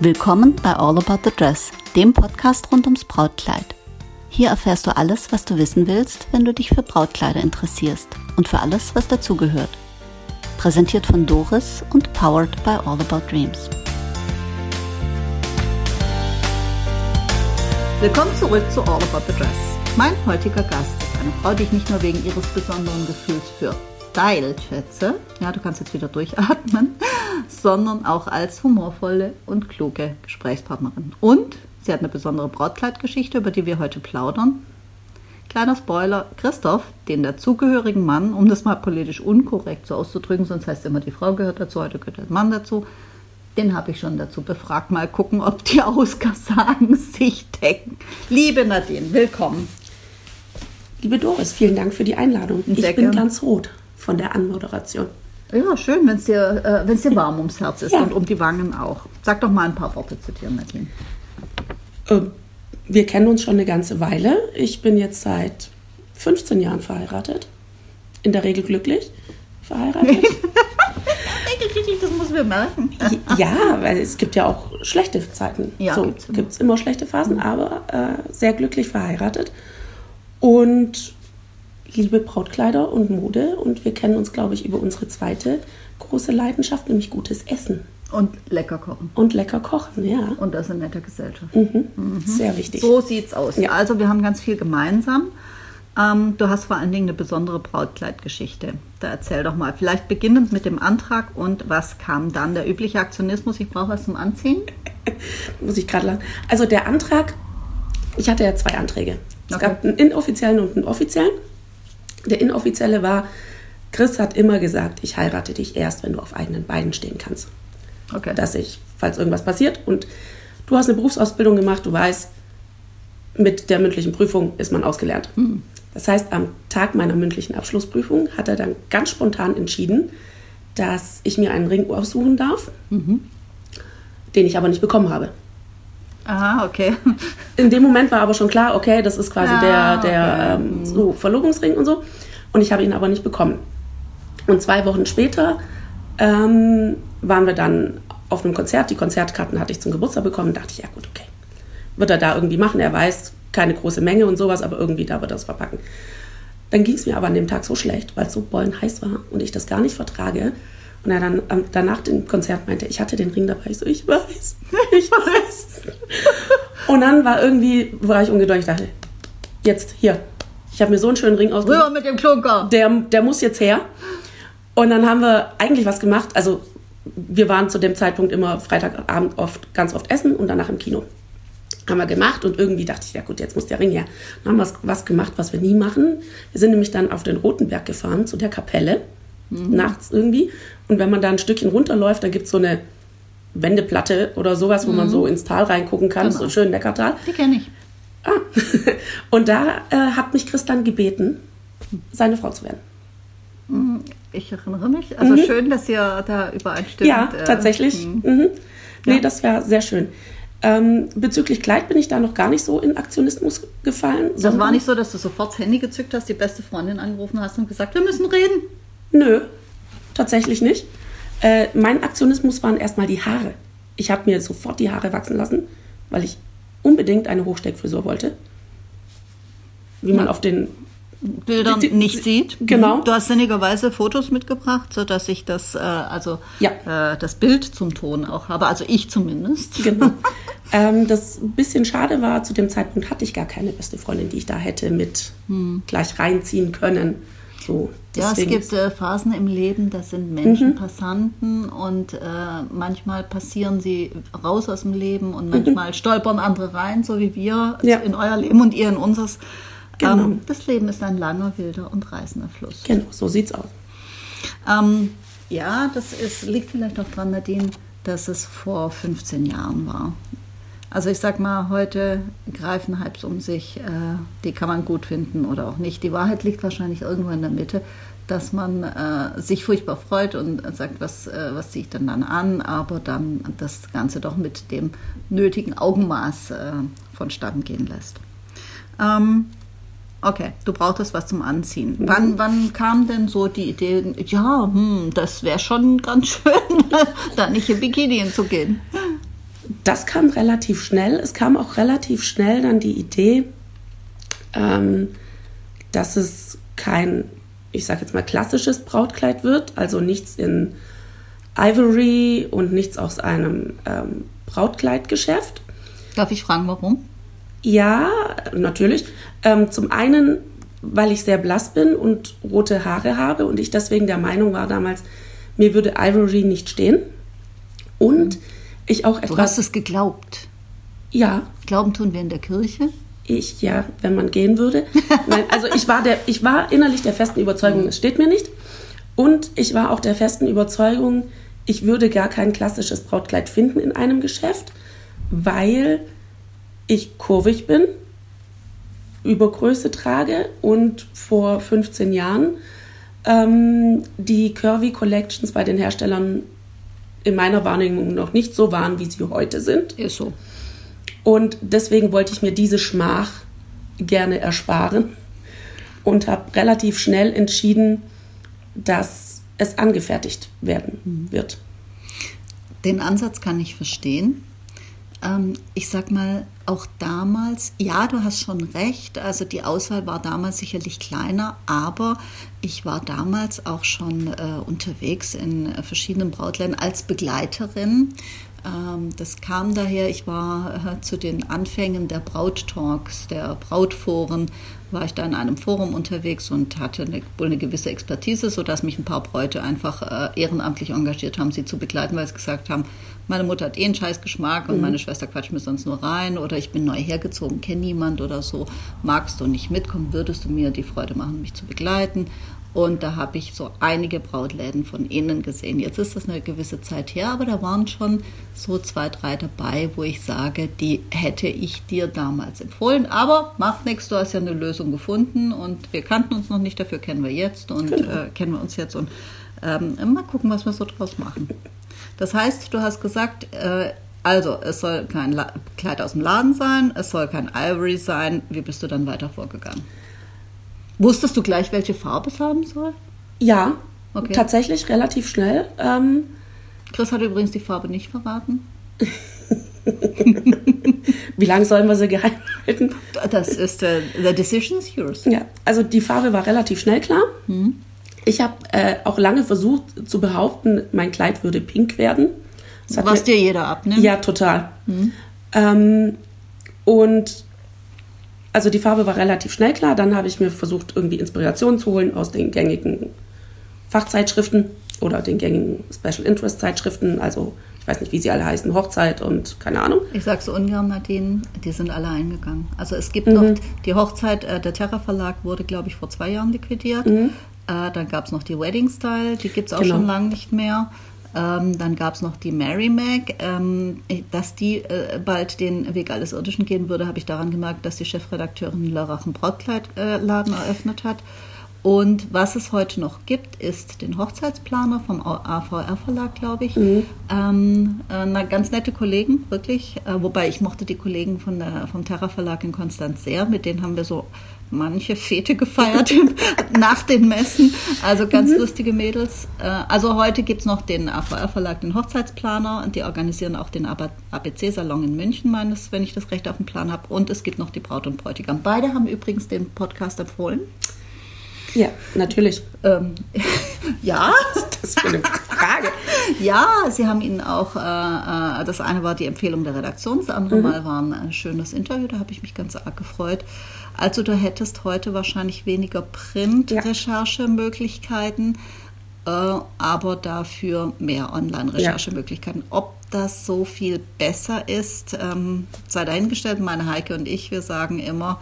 Willkommen bei All About the Dress, dem Podcast rund ums Brautkleid. Hier erfährst du alles, was du wissen willst, wenn du dich für Brautkleider interessierst und für alles, was dazugehört. Präsentiert von Doris und powered by All About Dreams. Willkommen zurück zu All About the Dress. Mein heutiger Gast ist eine Frau, die ich nicht nur wegen ihres besonderen Gefühls für Style schätze, ja, du kannst jetzt wieder durchatmen, sondern auch als humorvolle und kluge Gesprächspartnerin. Und sie hat eine besondere Brautkleidgeschichte, über die wir heute plaudern. Kleiner Spoiler, Christoph, den dazugehörigen Mann, um das mal politisch unkorrekt so auszudrücken, sonst heißt immer, die Frau gehört dazu, heute gehört der Mann dazu, den habe ich schon dazu befragt. Mal gucken, ob die Aussagen sich decken. Liebe Nadine, willkommen. Liebe Doris, vielen Dank für die Einladung. Sehr ich bin gerne. ganz rot von der Anmoderation. Ja, schön, wenn es dir, äh, wenn's dir warm ums Herz ist Ja. und um die Wangen auch. Sag doch mal ein paar Worte zu dir, Nadine. Äh, wir kennen uns schon eine ganze Weile. Ich bin jetzt seit 15 Jahren verheiratet. In der Regel glücklich verheiratet. Das muss wir merken. ja, weil es gibt ja auch schlechte Zeiten. Ja, so, gibt's immer. gibt es immer schlechte Phasen, aber äh, sehr glücklich verheiratet. Und liebe Brautkleider und Mode. Und wir kennen uns, glaube ich, über unsere zweite große Leidenschaft, nämlich gutes Essen. Und lecker kochen. Und lecker kochen, ja. Und das in netter Gesellschaft. Mhm. Sehr wichtig. So sieht's aus. Ja. Also wir haben ganz viel gemeinsam. Ähm, du hast vor allen Dingen eine besondere Brautkleidgeschichte. Da erzähl doch mal. Vielleicht beginnend mit dem Antrag und was kam dann? Der übliche Aktionismus, ich brauche was zum Anziehen. muss ich gerade lachen. Also der Antrag, ich hatte ja zwei Anträge. Es Okay. gab einen inoffiziellen und einen offiziellen. Der inoffizielle war, Chris hat immer gesagt, ich heirate dich erst, wenn du auf eigenen Beinen stehen kannst. Okay. Dass ich, falls irgendwas passiert und du hast eine Berufsausbildung gemacht, du weißt, mit der mündlichen Prüfung ist man ausgelernt. Das heißt, am Tag meiner mündlichen Abschlussprüfung hat er dann ganz spontan entschieden, dass ich mir einen Ring aussuchen darf, den ich aber nicht bekommen habe. Aha, okay. In dem Moment war aber schon klar, okay, das ist quasi Ah, der, der okay. ähm, so Verlobungsring und so. Und ich habe ihn aber nicht bekommen. Und zwei Wochen später ähm, waren wir dann auf einem Konzert. Die Konzertkarten hatte ich zum Geburtstag bekommen. dachte ich, ja gut, okay. Wird er da irgendwie machen. Er weiß, keine große Menge und sowas, aber irgendwie da wird er es verpacken. Dann ging es mir aber an dem Tag so schlecht, weil es so bollenheiß war und ich das gar nicht vertrage. Und er dann ähm, danach dem Konzert meinte, ich hatte den Ring dabei. Ich so, ich weiß, ich weiß. Und dann war irgendwie, war ich ungeduldig, ich dachte, jetzt, hier, ich habe mir so einen schönen Ring ausgesucht Rüber mit dem Klunker. der, der muss jetzt her. Und dann haben wir eigentlich was gemacht. Also wir waren zu dem Zeitpunkt immer Freitagabend oft, ganz oft essen und danach im Kino. Haben wir gemacht und irgendwie dachte ich, ja gut, jetzt muss der Ring her. Dann haben wir was, was gemacht, was wir nie machen. Wir sind nämlich dann auf den Rotenberg gefahren, zu der Kapelle, nachts irgendwie. Und wenn man da ein Stückchen runterläuft, dann gibt es so eine Wendeplatte oder sowas, wo man so ins Tal reingucken kann, Genau. so schön Neckartal. Die kenne ich. Ah. Und da äh, hat mich Chris dann gebeten, seine Frau zu werden. Ich erinnere mich. Also schön, dass ihr da übereinstimmt. Ja, äh, tatsächlich. hm. Mhm. Nee, Ja. das wäre sehr schön. Ähm, bezüglich Kleid bin ich da noch gar nicht so in Aktionismus gefallen. Das war nicht so, dass du sofort das Handy gezückt hast, die beste Freundin angerufen hast und gesagt, wir müssen reden. Nö, tatsächlich nicht. Äh, mein Aktionismus waren erstmal die Haare. Ich habe mir sofort die Haare wachsen lassen, weil ich unbedingt eine Hochsteckfrisur wollte. Wie man Ja. auf den Bildern Die- die- nicht sieht. genau. Du hast sinnigerweise Fotos mitgebracht, sodass ich das, äh, also Ja. äh, das Bild zum Ton auch habe. Also ich zumindest. Genau. ähm, das ein bisschen schade war, zu dem Zeitpunkt hatte ich gar keine beste Freundin, die ich da hätte mit gleich reinziehen können. So, Ja, es gibt äh, Phasen im Leben, das sind Menschen Passanten und äh, manchmal passieren sie raus aus dem Leben und manchmal stolpern andere rein, so wie wir Ja. in euer Leben und ihr in unseres. Genau. Ähm, das Leben ist ein langer, wilder und reißender Fluss. Genau, so sieht's aus. Ähm, ja, das ist, liegt vielleicht auch dran, Nadine, dass es vor 15 Jahren war. Also ich sag mal, heute greifen Hypes um sich, äh, die kann man gut finden oder auch nicht. Die Wahrheit liegt wahrscheinlich irgendwo in der Mitte, dass man äh, sich furchtbar freut und sagt, was, äh, was ziehe ich denn dann an, aber dann das Ganze doch mit dem nötigen Augenmaß vonstatten gehen lässt. Ähm, Okay, du brauchtest was zum Anziehen. Wann, wann kam denn so die Idee, ja, hm, das wäre schon ganz schön, da nicht in Bikini hinzugehen? Das kam relativ schnell. Es kam auch relativ schnell dann die Idee, ähm, dass es kein, ich sage jetzt mal, klassisches Brautkleid wird, also nichts in Ivory und nichts aus einem ähm, Brautkleidgeschäft. Darf ich fragen, warum? Ja, natürlich. Ähm, zum einen, weil ich sehr blass bin und rote Haare habe und ich deswegen der Meinung war damals, mir würde Ivory nicht stehen. Und ich auch etwas. Du hast es geglaubt. Ja. Glauben tun wir in der Kirche. Ich, ja, wenn man gehen würde. Nein, also ich war, der, ich war innerlich der festen Überzeugung, es steht mir nicht. Und ich war auch der festen Überzeugung, ich würde gar kein klassisches Brautkleid finden in einem Geschäft, weil ich kurvig bin, Übergröße trage und vor 15 Jahren ähm, die Curvy Collections bei den Herstellern in meiner Wahrnehmung noch nicht so waren, wie sie heute sind. Ist so. Und deswegen wollte ich mir diese Schmach gerne ersparen und habe relativ schnell entschieden, dass es angefertigt werden mhm. wird. Den Ansatz kann ich verstehen. Ähm, ich sag mal, auch damals, ja, du hast schon recht, also die Auswahl war damals sicherlich kleiner, aber ich war damals auch schon äh, unterwegs in äh, verschiedenen Brautländern als Begleiterin. Ähm, das kam daher, ich war äh, zu den Anfängen der Brauttalks, der Brautforen, war ich da in einem Forum unterwegs und hatte eine, wohl eine gewisse Expertise, sodass mich ein paar Bräute einfach äh, ehrenamtlich engagiert haben, sie zu begleiten, weil sie gesagt haben, meine Mutter hat eh einen scheiß Geschmack und mhm. meine Schwester quatscht mir sonst nur rein oder ich bin neu hergezogen, kenne niemand oder so. Magst du nicht mitkommen, würdest du mir die Freude machen, mich zu begleiten? Und da habe ich so einige Brautläden von innen gesehen. Jetzt ist das eine gewisse Zeit her, aber da waren schon so zwei, drei dabei, wo ich sage, die hätte ich dir damals empfohlen. Aber macht nichts, du hast ja eine Lösung gefunden und wir kannten uns noch nicht, dafür kennen wir jetzt und genau. äh, kennen wir uns jetzt und ähm, mal gucken, was wir so draus machen. Das heißt, du hast gesagt, äh, also es soll kein La Kleid aus dem Laden sein, es soll kein Ivory sein. Wie bist du dann weiter vorgegangen? Wusstest du gleich, welche Farbe es haben soll? Ja, okay. tatsächlich relativ schnell. Ähm, Chris hat übrigens die Farbe nicht verraten. Wie lange sollen wir sie geheim halten? Das ist uh, the decision is yours. Ja, also die Farbe war relativ schnell klar. Mhm. Ich habe äh, auch lange versucht zu behaupten, mein Kleid würde pink werden. Was mir, dir jeder abnimmt? Ja, total. Mhm. Ähm, und also die Farbe war relativ schnell klar. Dann habe ich mir versucht, irgendwie Inspiration zu holen aus den gängigen Fachzeitschriften oder den gängigen Special Interest Zeitschriften. Also ich weiß nicht, wie sie alle heißen, Hochzeit und keine Ahnung. Ich sage so ungern, Nadine, die sind alle eingegangen. Also es gibt mhm. noch die Hochzeit, äh, der Terra Verlag wurde, glaube ich, vor zwei Jahren liquidiert. Mhm. Äh, dann gab es noch die Wedding Style, die gibt es auch genau. schon lange nicht mehr. Ähm, dann gab es noch die Mary Mac. Ähm, dass die äh, bald den Weg alles Irdischen gehen würde, habe ich daran gemerkt, dass die Chefredakteurin Lörrach einen Brautkleidladen äh, eröffnet hat. Und was es heute noch gibt, ist den Hochzeitsplaner vom AVR Verlag, glaube ich. Mhm. Ähm, äh, ganz nette Kollegen, wirklich. Äh, wobei ich mochte die Kollegen von der, vom Terra Verlag in Konstanz sehr. Mit denen haben wir so manche Fete gefeiert nach den Messen. Also ganz mhm. lustige Mädels. Äh, also heute gibt es noch den AVR Verlag, den Hochzeitsplaner. Und die organisieren auch den ABC-Salon in München, meines, wenn ich das recht auf dem Plan habe. Und es gibt noch die Braut und Bräutigam. Beide haben übrigens den Podcast empfohlen. Ja, natürlich. Ähm, ja. Das Frage? Ja, sie haben Ihnen auch, äh, äh, das eine war die Empfehlung der Redaktion, das andere mhm. Mal war ein schönes Interview, da habe ich mich ganz arg gefreut. Also du hättest heute wahrscheinlich weniger Print-Recherchemöglichkeiten, ja. äh, aber dafür mehr Online-Recherchemöglichkeiten. Ja. Ob das so viel besser ist, ähm, sei dahingestellt. Meine Heike und ich, wir sagen immer,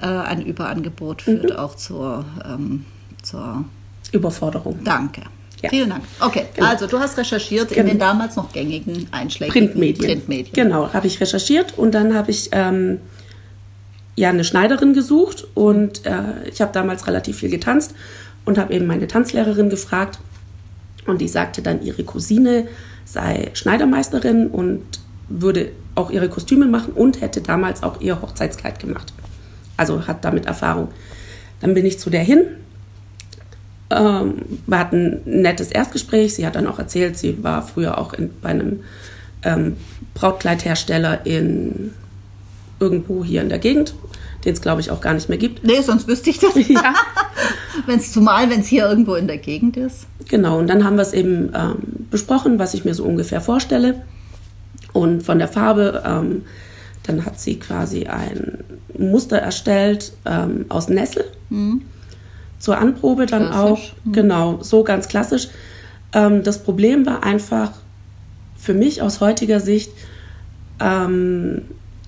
äh, ein Überangebot führt mhm. auch zur, ähm, zur Überforderung. Danke. Ja. Vielen Dank. Okay, genau. also du hast recherchiert genau. in den damals noch gängigen einschlägigen Printmedien. Printmedien. Genau, habe ich recherchiert und dann habe ich ähm, ja eine Schneiderin gesucht und äh, ich habe damals relativ viel getanzt und habe eben meine Tanzlehrerin gefragt und die sagte dann, ihre Cousine sei Schneidermeisterin und würde auch ihre Kostüme machen und hätte damals auch ihr Hochzeitskleid gemacht. Also hat damit Erfahrung. Dann bin ich zu der hin. Ähm, wir hatten ein nettes Erstgespräch. Sie hat dann auch erzählt, sie war früher auch in, bei einem ähm, Brautkleidhersteller in irgendwo hier in der Gegend, den es glaube ich auch gar nicht mehr gibt. Nee, sonst wüsste ich das. Ja. wenn's, zumal, wenn es hier irgendwo in der Gegend ist. Genau, und dann haben wir es eben ähm, besprochen, was ich mir so ungefähr vorstelle. Und von der Farbe, ähm, dann hat sie quasi ein Muster erstellt ähm, aus Nessel. Zur Anprobe dann Mhm. Klassisch. auch. Genau, so ganz klassisch. Ähm, das Problem war einfach für mich aus heutiger Sicht, ähm,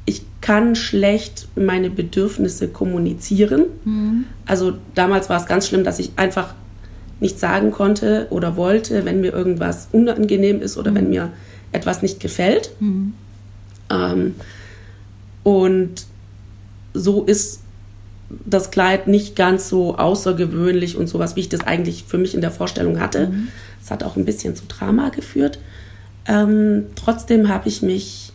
ich kann schlecht meine Bedürfnisse kommunizieren. Also damals war es ganz schlimm, dass ich einfach nicht sagen konnte oder wollte, wenn mir irgendwas unangenehm ist oder wenn mir etwas nicht gefällt. Ähm, und so ist das Kleid nicht ganz so außergewöhnlich und sowas, wie ich das eigentlich für mich in der Vorstellung hatte. Es hat auch ein bisschen zu Drama geführt. Ähm, trotzdem habe ich mich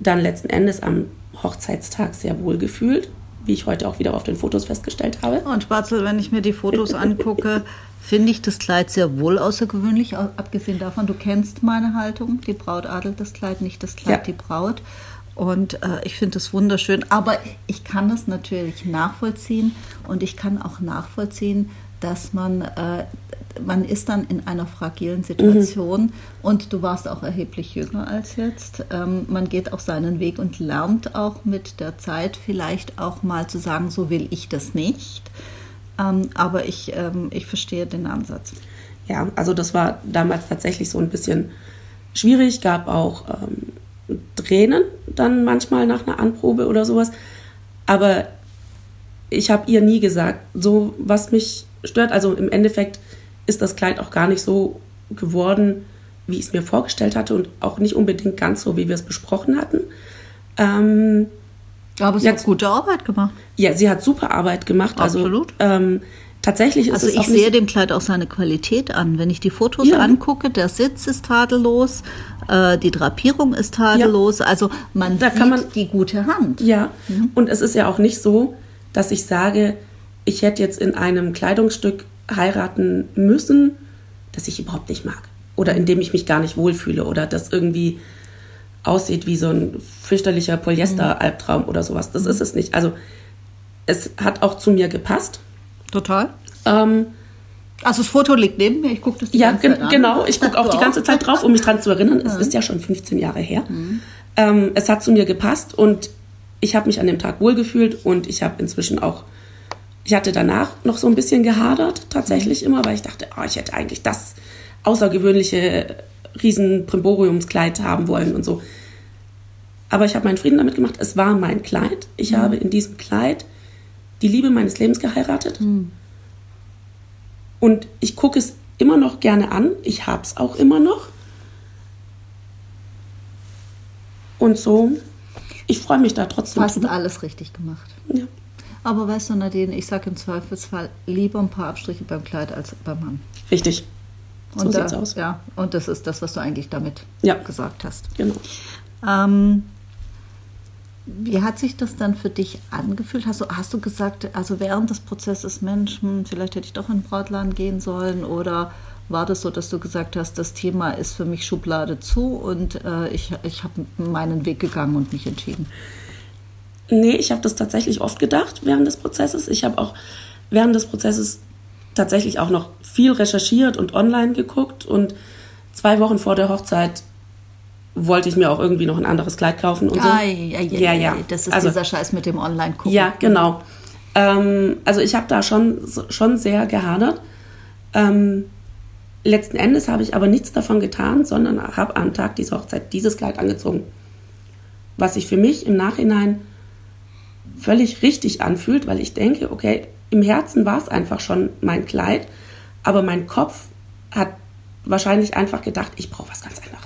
dann letzten Endes am Hochzeitstag sehr wohl gefühlt, wie ich heute auch wieder auf den Fotos festgestellt habe. Und Spatzel, wenn ich mir die Fotos angucke, finde ich das Kleid sehr wohl außergewöhnlich. Au- Abgesehen davon, du kennst meine Haltung. Die Braut adelt das Kleid, nicht das Kleid, Ja. die Braut. Und äh, ich finde das wunderschön. Aber ich kann das natürlich nachvollziehen. Und ich kann auch nachvollziehen, dass man, äh, man ist dann in einer fragilen Situation. Und du warst auch erheblich jünger als jetzt. Ähm, man geht auch seinen Weg und lernt auch mit der Zeit vielleicht auch mal zu sagen, so will ich das nicht. Ähm, aber ich, ähm, ich verstehe den Ansatz. Ja, also das war damals tatsächlich so ein bisschen schwierig. Gab auch ähm, Tränen dann manchmal nach einer Anprobe oder sowas. Aber ich habe ihr nie gesagt, so was mich stört. Also im Endeffekt ist das Kleid auch gar nicht so geworden, wie ich es mir vorgestellt hatte und auch nicht unbedingt ganz so, wie wir es besprochen hatten. Ähm, Aber sie hat gute Arbeit gemacht. ja, sie hat super Arbeit gemacht. Absolut. Also ähm, tatsächlich ist Also es ich auch sehe dem Kleid auch seine Qualität an. Wenn ich die Fotos Ja. angucke, der Sitz ist tadellos, äh, die Drapierung ist tadellos. Also man Da sieht kann man- die gute Hand. Ja, und es ist ja auch nicht so, dass ich sage, ich hätte jetzt in einem Kleidungsstück heiraten müssen, das ich überhaupt nicht mag. Oder in dem ich mich gar nicht wohlfühle oder das irgendwie aussieht wie so ein fürchterlicher Polyester-Albtraum oder sowas. Das ist es nicht. Also es hat auch zu mir gepasst. Total. Ähm, Also das Foto liegt neben mir, ich gucke das die ja, ganze Zeit an. genau. Ich gucke auch die ganze Zeit drauf, um mich dran zu erinnern. Es ist ja schon 15 Jahre her. Ähm, es hat zu mir gepasst und ich habe mich an dem Tag wohlgefühlt und ich habe inzwischen auch, ich hatte danach noch so ein bisschen gehadert, tatsächlich immer, weil ich dachte, oh, ich hätte eigentlich das außergewöhnliche riesen Primboriumskleid haben wollen und so. Aber ich habe meinen Frieden damit gemacht. Es war mein Kleid. Ich habe in diesem Kleid die Liebe meines Lebens geheiratet. Und ich gucke es immer noch gerne an. Ich habe es auch immer noch. Und so, ich freue mich da trotzdem. Fast drüber. alles richtig gemacht. Ja. Aber weißt du, Nadine, ich sage im Zweifelsfall lieber ein paar Abstriche beim Kleid als beim Mann. Richtig. So Und da- sieht's aus. Ja, und das ist das, was du eigentlich damit Ja. gesagt hast. Genau. Ähm, wie hat sich das dann für dich angefühlt? Hast du, hast du gesagt, also während des Prozesses, Mensch, hm, vielleicht hätte ich doch in den Brautladen gehen sollen? Oder war das so, dass du gesagt hast, das Thema ist für mich Schublade zu und äh, ich, ich habe meinen Weg gegangen und mich entschieden? Nee, ich habe das tatsächlich oft gedacht während des Prozesses. Ich habe auch während des Prozesses tatsächlich auch noch viel recherchiert und online geguckt. Und zwei Wochen vor der Hochzeit wollte ich mir auch irgendwie noch ein anderes Kleid kaufen und so. Ai, ai, ja, ja. ai, Das ist also, dieser Scheiß mit dem Online-Gucken. Ja, genau. Ähm, also ich habe da schon, schon sehr gehadert. Ähm, letzten Endes habe ich aber nichts davon getan, sondern habe am Tag dieser Hochzeit dieses Kleid angezogen. Was sich für mich im Nachhinein völlig richtig anfühlt, weil ich denke, okay, im Herzen war es einfach schon mein Kleid, aber mein Kopf hat wahrscheinlich einfach gedacht, ich brauche was ganz anderes.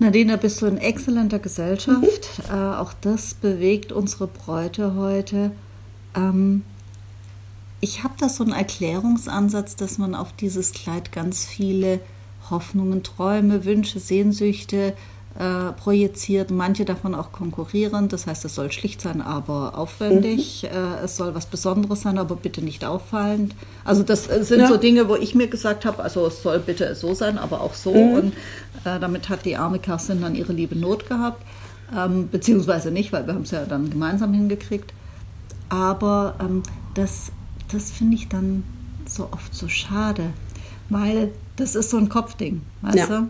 Nadine, bist du in exzellenter Gesellschaft. Äh, auch das bewegt unsere Bräute heute. Ähm, ich habe da so einen Erklärungsansatz, dass man auf dieses Kleid ganz viele Hoffnungen, Träume, Wünsche, Sehnsüchte äh, projiziert, manche davon auch konkurrierend. Das heißt, es soll schlicht sein, aber aufwendig. Mhm. Äh, es soll was Besonderes sein, aber bitte nicht auffallend. Also das äh, sind ja. so Dinge, wo ich mir gesagt habe, also es soll bitte so sein, aber auch so. Mhm. Und äh, damit hat die arme Kerstin dann ihre liebe Not gehabt. Ähm, beziehungsweise nicht, weil wir haben es ja dann gemeinsam hingekriegt. Aber ähm, das, das finde ich dann so oft so schade, weil das ist so ein Kopfding, weißt ja. du?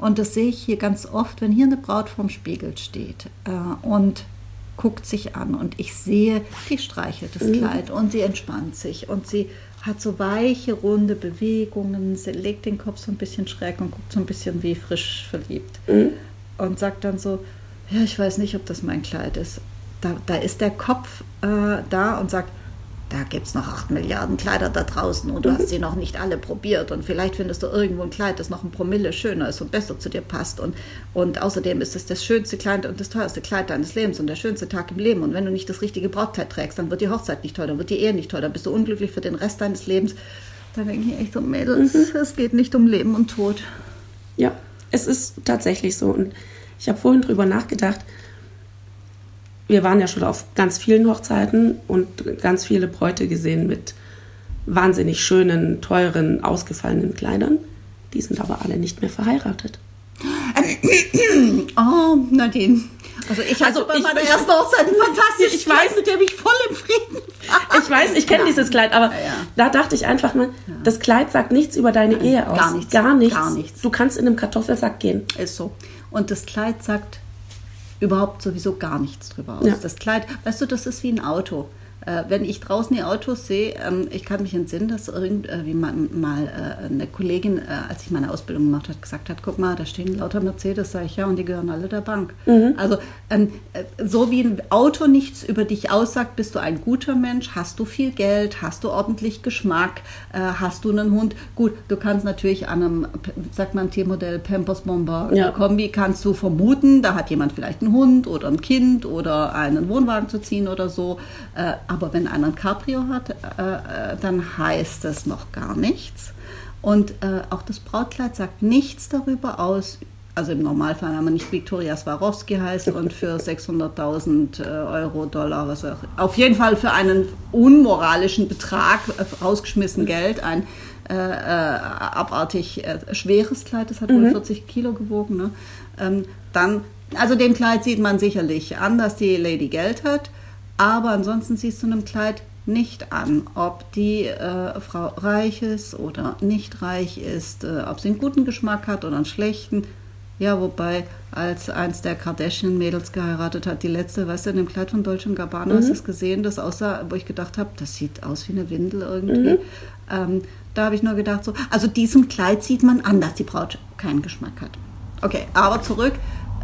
Und das sehe ich hier ganz oft, wenn hier eine Braut vorm Spiegel steht äh, und guckt sich an und ich sehe, die streichelt das mhm. Kleid und sie entspannt sich und sie hat so weiche, runde Bewegungen, sie legt den Kopf so ein bisschen schräg und guckt so ein bisschen wie frisch verliebt mhm. und sagt dann so, ja, ich weiß nicht, ob das mein Kleid ist. Da, da ist der Kopf äh, da und sagt, da gibt es noch acht Milliarden Kleider da draußen und du hast sie noch nicht alle probiert und vielleicht findest du irgendwo ein Kleid, das noch ein Promille schöner ist und besser zu dir passt und, und außerdem ist es das schönste Kleid und das teuerste Kleid deines Lebens und der schönste Tag im Leben und wenn du nicht das richtige Brautkleid trägst, dann wird die Hochzeit nicht toll, dann wird die Ehe nicht toll, dann bist du unglücklich für den Rest deines Lebens. Da denke ich echt so, Mädels, mhm. es geht nicht um Leben und Tod. Ja, es ist tatsächlich so und ich habe vorhin drüber nachgedacht, wir waren ja schon auf ganz vielen Hochzeiten und ganz viele Bräute gesehen mit wahnsinnig schönen, teuren, ausgefallenen Kleidern. Die sind aber alle nicht mehr verheiratet. Oh, Nadine. Also ich hatte also bei meiner ersten Hochzeit ein fantastisches ich weiß, mit dem ich voll im Frieden war. Ich weiß, ich kenne ja. dieses Kleid, aber ja, ja. da dachte ich einfach mal, das Kleid sagt nichts über deine Nein, Ehe aus. Gar nichts. Gar nichts. Gar nichts. Du kannst in einem Kartoffelsack gehen. Ist so. Und das Kleid sagt überhaupt sowieso gar nichts drüber aus. Ja. Das Kleid, weißt du, das ist wie ein Auto. Äh, wenn ich draußen die Autos sehe, ähm, ich kann mich entsinnen, dass irgendwie mal, äh, eine Kollegin, äh, als ich meine Ausbildung gemacht habe, gesagt hat, guck mal, da stehen lauter Mercedes, sage ich, ja, und die gehören alle der Bank. Mhm. Also ähm, äh, so wie ein Auto nichts über dich aussagt, bist du ein guter Mensch, hast du viel Geld, hast du ordentlich Geschmack, hast du einen Hund. Gut, du kannst natürlich an einem, sagt man T-Modell Pampers Bomber ja. Kombi, kannst du vermuten, da hat jemand vielleicht einen Hund oder ein Kind oder einen Wohnwagen zu ziehen oder so aber wenn einer ein Cabrio hat, äh, äh, dann heißt das noch gar nichts. Und äh, auch das Brautkleid sagt nichts darüber aus. Also im Normalfall, wenn man nicht Viktoria Swarovski heißt und für 600.000 äh, Euro, Dollar, was auch auf jeden Fall für einen unmoralischen Betrag äh, rausgeschmissen Geld, ein äh, abartig schweres Kleid, das hat mhm. wohl 40 Kilo gewogen, ne? ähm, dann, also dem Kleid sieht man sicherlich an, dass die Lady Geld hat aber ansonsten siehst du einem Kleid nicht an, ob die äh, Frau reich ist oder nicht reich ist, äh, ob sie einen guten Geschmack hat oder einen schlechten. Ja, wobei, als eins der Kardashian-Mädels geheiratet hat, die letzte, weißt du, in dem Kleid von Dolce Gabbana, mhm. hast du es gesehen, das aussah, wo ich gedacht habe, das sieht aus wie eine Windel irgendwie. Mhm. Ähm, da habe ich nur gedacht, so, also diesem Kleid sieht man an, dass die Braut keinen Geschmack hat. Okay, aber zurück,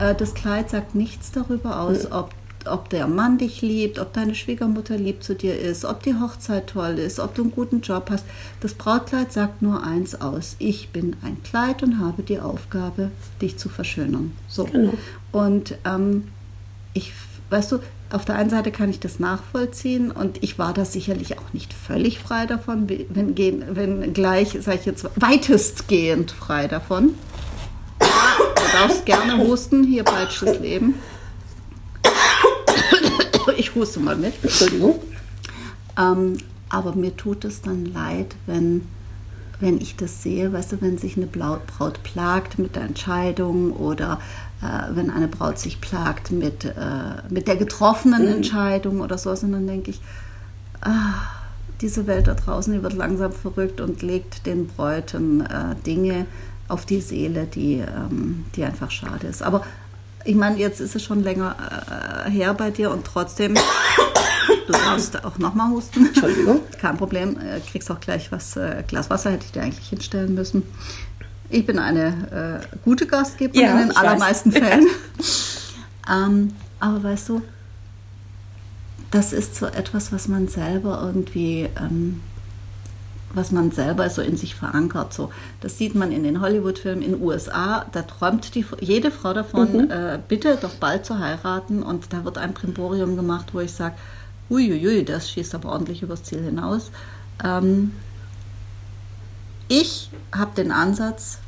äh, das Kleid sagt nichts darüber aus, mhm. ob ob der Mann dich liebt, ob deine Schwiegermutter lieb zu dir ist, ob die Hochzeit toll ist, ob du einen guten Job hast. Das Brautkleid sagt nur eins aus. Ich bin ein Kleid und habe die Aufgabe, dich zu verschönern. So. Genau. Und ähm, ich, weißt du, auf der einen Seite kann ich das nachvollziehen und ich war da sicherlich auch nicht völlig frei davon, wenn, wenn gleich, sage ich jetzt, weitestgehend frei davon. Du darfst gerne husten, hier falsches Leben. ich huste mal mit, Entschuldigung. Ähm, aber mir tut es dann leid, wenn, wenn ich das sehe, weißt du, wenn sich eine Braut plagt mit der Entscheidung oder äh, wenn eine Braut sich plagt mit, äh, mit der getroffenen mhm. Entscheidung oder so, sondern denke ich, ah, diese Welt da draußen, die wird langsam verrückt und legt den Bräuten äh, Dinge auf die Seele, die, ähm, die einfach schade ist. Aber ich meine, jetzt ist es schon länger äh, her bei dir und trotzdem, du darfst auch nochmal husten. Entschuldigung. Kein Problem, äh, kriegst auch gleich was, äh, Glas Wasser hätte ich dir eigentlich hinstellen müssen. Ich bin eine äh, gute Gastgeberin ja, in den allermeisten weiß. Fällen. ähm, aber weißt du, das ist so etwas, was man selber irgendwie ähm, was man selber so in sich verankert. So, das sieht man in den Hollywood-Filmen in den USA. Da träumt die, jede Frau davon, mhm. äh, bitte doch bald zu heiraten. Und da wird ein Primborium gemacht, wo ich sage, uiuiui, das schießt aber ordentlich übers Ziel hinaus. Ähm, ich habe den Ansatz,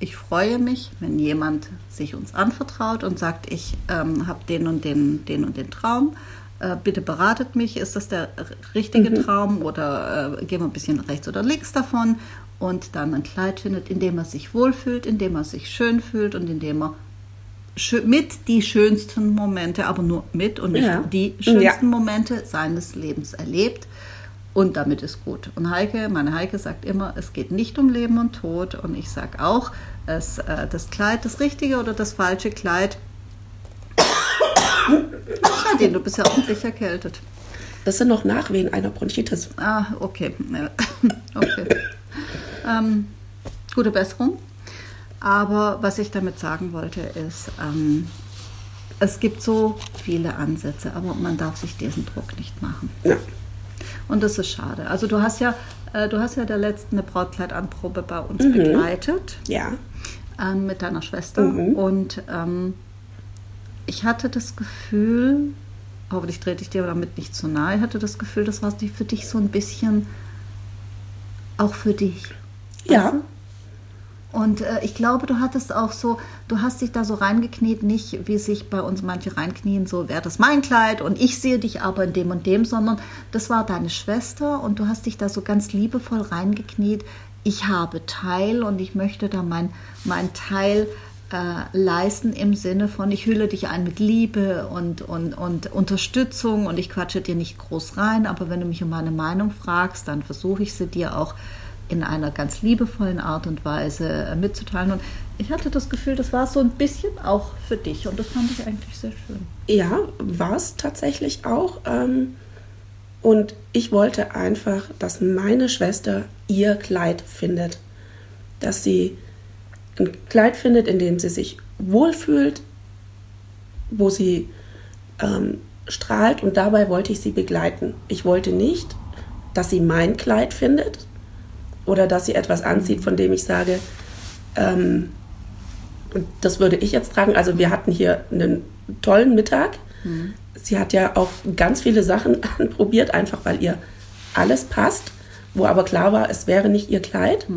ich freue mich, wenn jemand sich uns anvertraut und sagt, ich ähm, habe den und den, den und den Traum. Äh, bitte beratet mich, ist das der richtige Mhm. Traum oder äh, gehen wir ein bisschen rechts oder links davon und dann ein Kleid findet, in dem er sich wohlfühlt, in dem er sich schön fühlt und in dem er mit die schönsten Momente, aber nur mit und nicht Ja. die schönsten Ja. Momente seines Lebens erlebt. Und damit ist gut. Und Heike, meine Heike sagt immer, es geht nicht um Leben und Tod. Und ich sage auch, es, äh, das Kleid, das richtige oder das falsche Kleid. Nadine, du bist ja ordentlich erkältet. Das sind noch Nachwehen einer Bronchitis. Ah, okay. Okay. Ähm, gute Besserung. Aber was ich damit sagen wollte, ist, ähm, es gibt so viele Ansätze, aber man darf sich diesen Druck nicht machen. Ja. Und das ist schade. Also du hast ja, äh, du hast ja der letzten eine Brautkleidanprobe bei uns begleitet Ja. ähm, mit deiner Schwester. Mhm. Und ähm, ich hatte das Gefühl, hoffentlich trete ich dir damit nicht zu nahe, ich hatte das Gefühl, das war für dich so ein bisschen auch für dich. Ja. Und äh, ich glaube, du hattest auch so, du hast dich da so reingekniet, nicht wie sich bei uns manche reinknien, so wäre das mein Kleid und ich sehe dich aber in dem und dem, sondern das war deine Schwester und du hast dich da so ganz liebevoll reingekniet. Ich habe Teil und ich möchte da mein, mein Teil äh, leisten im Sinne von, ich hülle dich ein mit Liebe und, und, und Unterstützung und ich quatsche dir nicht groß rein, aber wenn du mich um meine Meinung fragst, dann versuche ich sie dir auch in einer ganz liebevollen Art und Weise äh, mitzuteilen. Und ich hatte das Gefühl, das war so ein bisschen auch für dich und das fand ich eigentlich sehr schön. Ja, war es tatsächlich auch. Ähm, und ich wollte einfach, dass meine Schwester ihr Kleid findet. Dass sie ein Kleid findet, in dem sie sich wohlfühlt, wo sie ähm, strahlt und dabei wollte ich sie begleiten. Ich wollte nicht, dass sie mein Kleid findet oder dass sie etwas anzieht, von dem ich sage, ähm, das würde ich jetzt tragen. Also wir hatten hier einen tollen Mittag. Sie hat ja auch ganz viele Sachen anprobiert, einfach weil ihr alles passt, wo aber klar war, es wäre nicht ihr Kleid.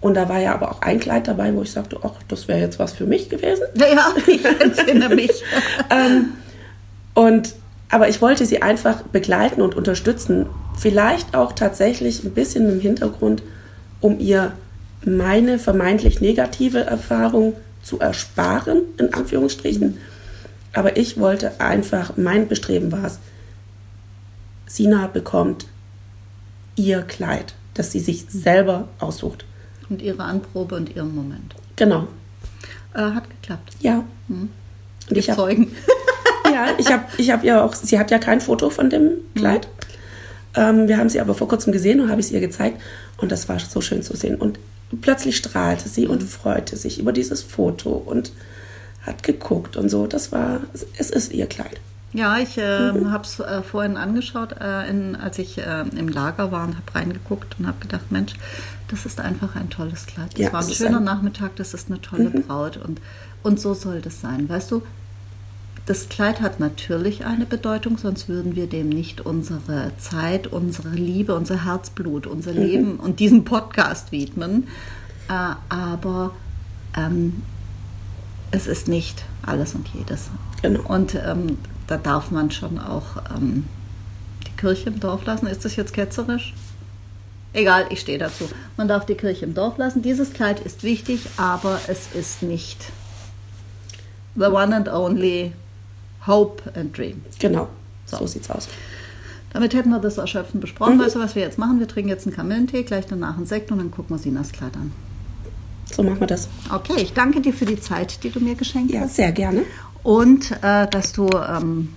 Und da war ja aber auch ein Kleid dabei, wo ich sagte, ach, das wäre jetzt was für mich gewesen. Ja, ich entsinne mich. Ähm, und aber ich wollte sie einfach begleiten und unterstützen. Vielleicht auch tatsächlich ein bisschen im Hintergrund, um ihr meine vermeintlich negative Erfahrung zu ersparen, in Anführungsstrichen. Aber ich wollte einfach, mein Bestreben war es, Sina bekommt ihr Kleid, das sie sich selber aussucht. Und ihre Anprobe und ihren Moment. Genau. Äh, hat geklappt. Ja. Und ich Zeugen. Ja, ich habe ich hab ja auch, sie hat ja kein Foto von dem Kleid. Ähm, wir haben sie aber vor kurzem gesehen und habe ich es ihr gezeigt und das war so schön zu sehen. Und plötzlich strahlte sie und freute sich über dieses Foto und hat geguckt und so. Das war, es ist ihr Kleid. Ja, ich äh, habe es äh, vorhin angeschaut, äh, in, als ich äh, im Lager war und habe reingeguckt und habe gedacht, Mensch, das ist einfach ein tolles Kleid. Das Ja, war ein schöner ein- Nachmittag, das ist eine tolle Braut und, und so soll das sein. Weißt du, das Kleid hat natürlich eine Bedeutung, sonst würden wir dem nicht unsere Zeit, unsere Liebe, unser Herzblut, unser Leben und diesen Podcast widmen. Äh, aber ähm, es ist nicht alles und jedes. Genau. Und ähm, da darf man schon auch ähm, die Kirche im Dorf lassen. Ist das jetzt ketzerisch? Egal, ich stehe dazu. Man darf die Kirche im Dorf lassen. Dieses Kleid ist wichtig, aber es ist nicht the one and only hope and dream. Genau. So, sieht's aus. Damit hätten wir das erschöpfend besprochen. Weißt du, was wir jetzt machen? Wir trinken jetzt einen Kamillentee, gleich danach einen Sekt und dann gucken wir Sinas Kleid an. So machen wir das. Okay, ich danke dir für die Zeit, die du mir geschenkt Ja, hast. sehr gerne. Und äh, dass du ähm,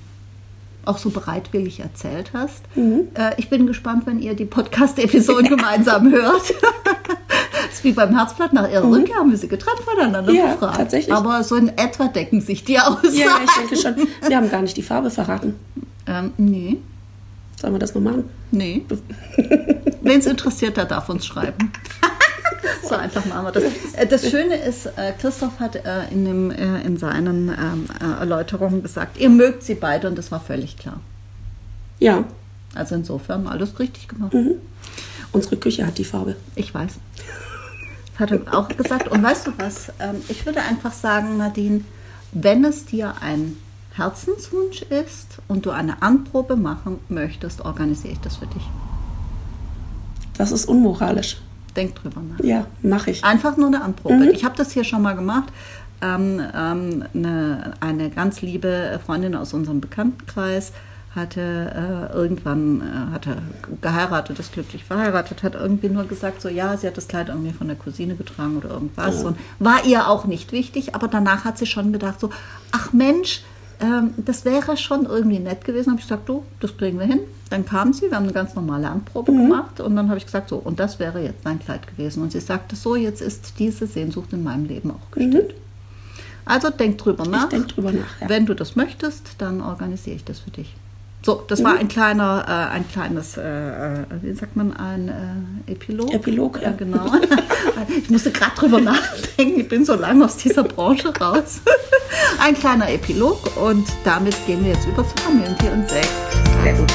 auch so bereitwillig erzählt hast. Äh, ich bin gespannt, wenn ihr die Podcast-Episode gemeinsam hört. das ist wie beim Herzblatt. Nach ihrer Rückkehr haben wir sie getrennt voneinander Ja, gefragt. tatsächlich. Aber so in etwa decken sich die aus. Ja, ja, ich denke schon. Wir haben gar nicht die Farbe verraten. ähm, nee, Sollen wir das noch machen? nee. Wen es interessiert, der darf uns schreiben. So einfach machen wir das. Das Schöne ist, äh, Christoph hat äh, in, dem, äh, in seinen ähm, äh, Erläuterungen gesagt, ihr mögt sie beide und das war völlig klar. Ja. Also insofern alles richtig gemacht. Unsere Küche hat die Farbe. Ich weiß. hat er auch gesagt. Und weißt du was? Ähm, ich würde einfach sagen, Nadine, wenn es dir ein Herzenswunsch ist und du eine Anprobe machen möchtest, organisiere ich das für dich. Das ist unmoralisch. Denk drüber nach. Ja, mache ich. Einfach nur eine Anprobe. Mhm. Ich habe das hier schon mal gemacht. Ähm, ähm, eine, eine ganz liebe Freundin aus unserem Bekanntenkreis hatte äh, irgendwann äh, hatte geheiratet, ist glücklich verheiratet, hat irgendwie nur gesagt, so ja, sie hat das Kleid irgendwie von der Cousine getragen oder irgendwas oh. und war ihr auch nicht wichtig, aber danach hat sie schon gedacht, so, ach Mensch, ähm, das wäre schon irgendwie nett gewesen. Habe ich gesagt, du, das kriegen wir hin. Dann kam sie, wir haben eine ganz normale Anprobe mhm. gemacht und dann habe ich gesagt, so, und das wäre jetzt mein Kleid gewesen. Und sie sagte, so, jetzt ist diese Sehnsucht in meinem Leben auch gestillt. Mhm. Also denk drüber nach. Ich denk drüber nach. Ja. Wenn du das möchtest, dann organisiere ich das für dich. So, das mhm. war ein kleiner, äh, ein kleines, äh, äh, wie sagt man, ein äh, Epilog. Epilog, ja, genau. ich musste gerade drüber nachdenken, ich bin so lange aus dieser Branche raus. ein kleiner Epilog und damit gehen wir jetzt über zu Familientier und Sekt. Sehr gut.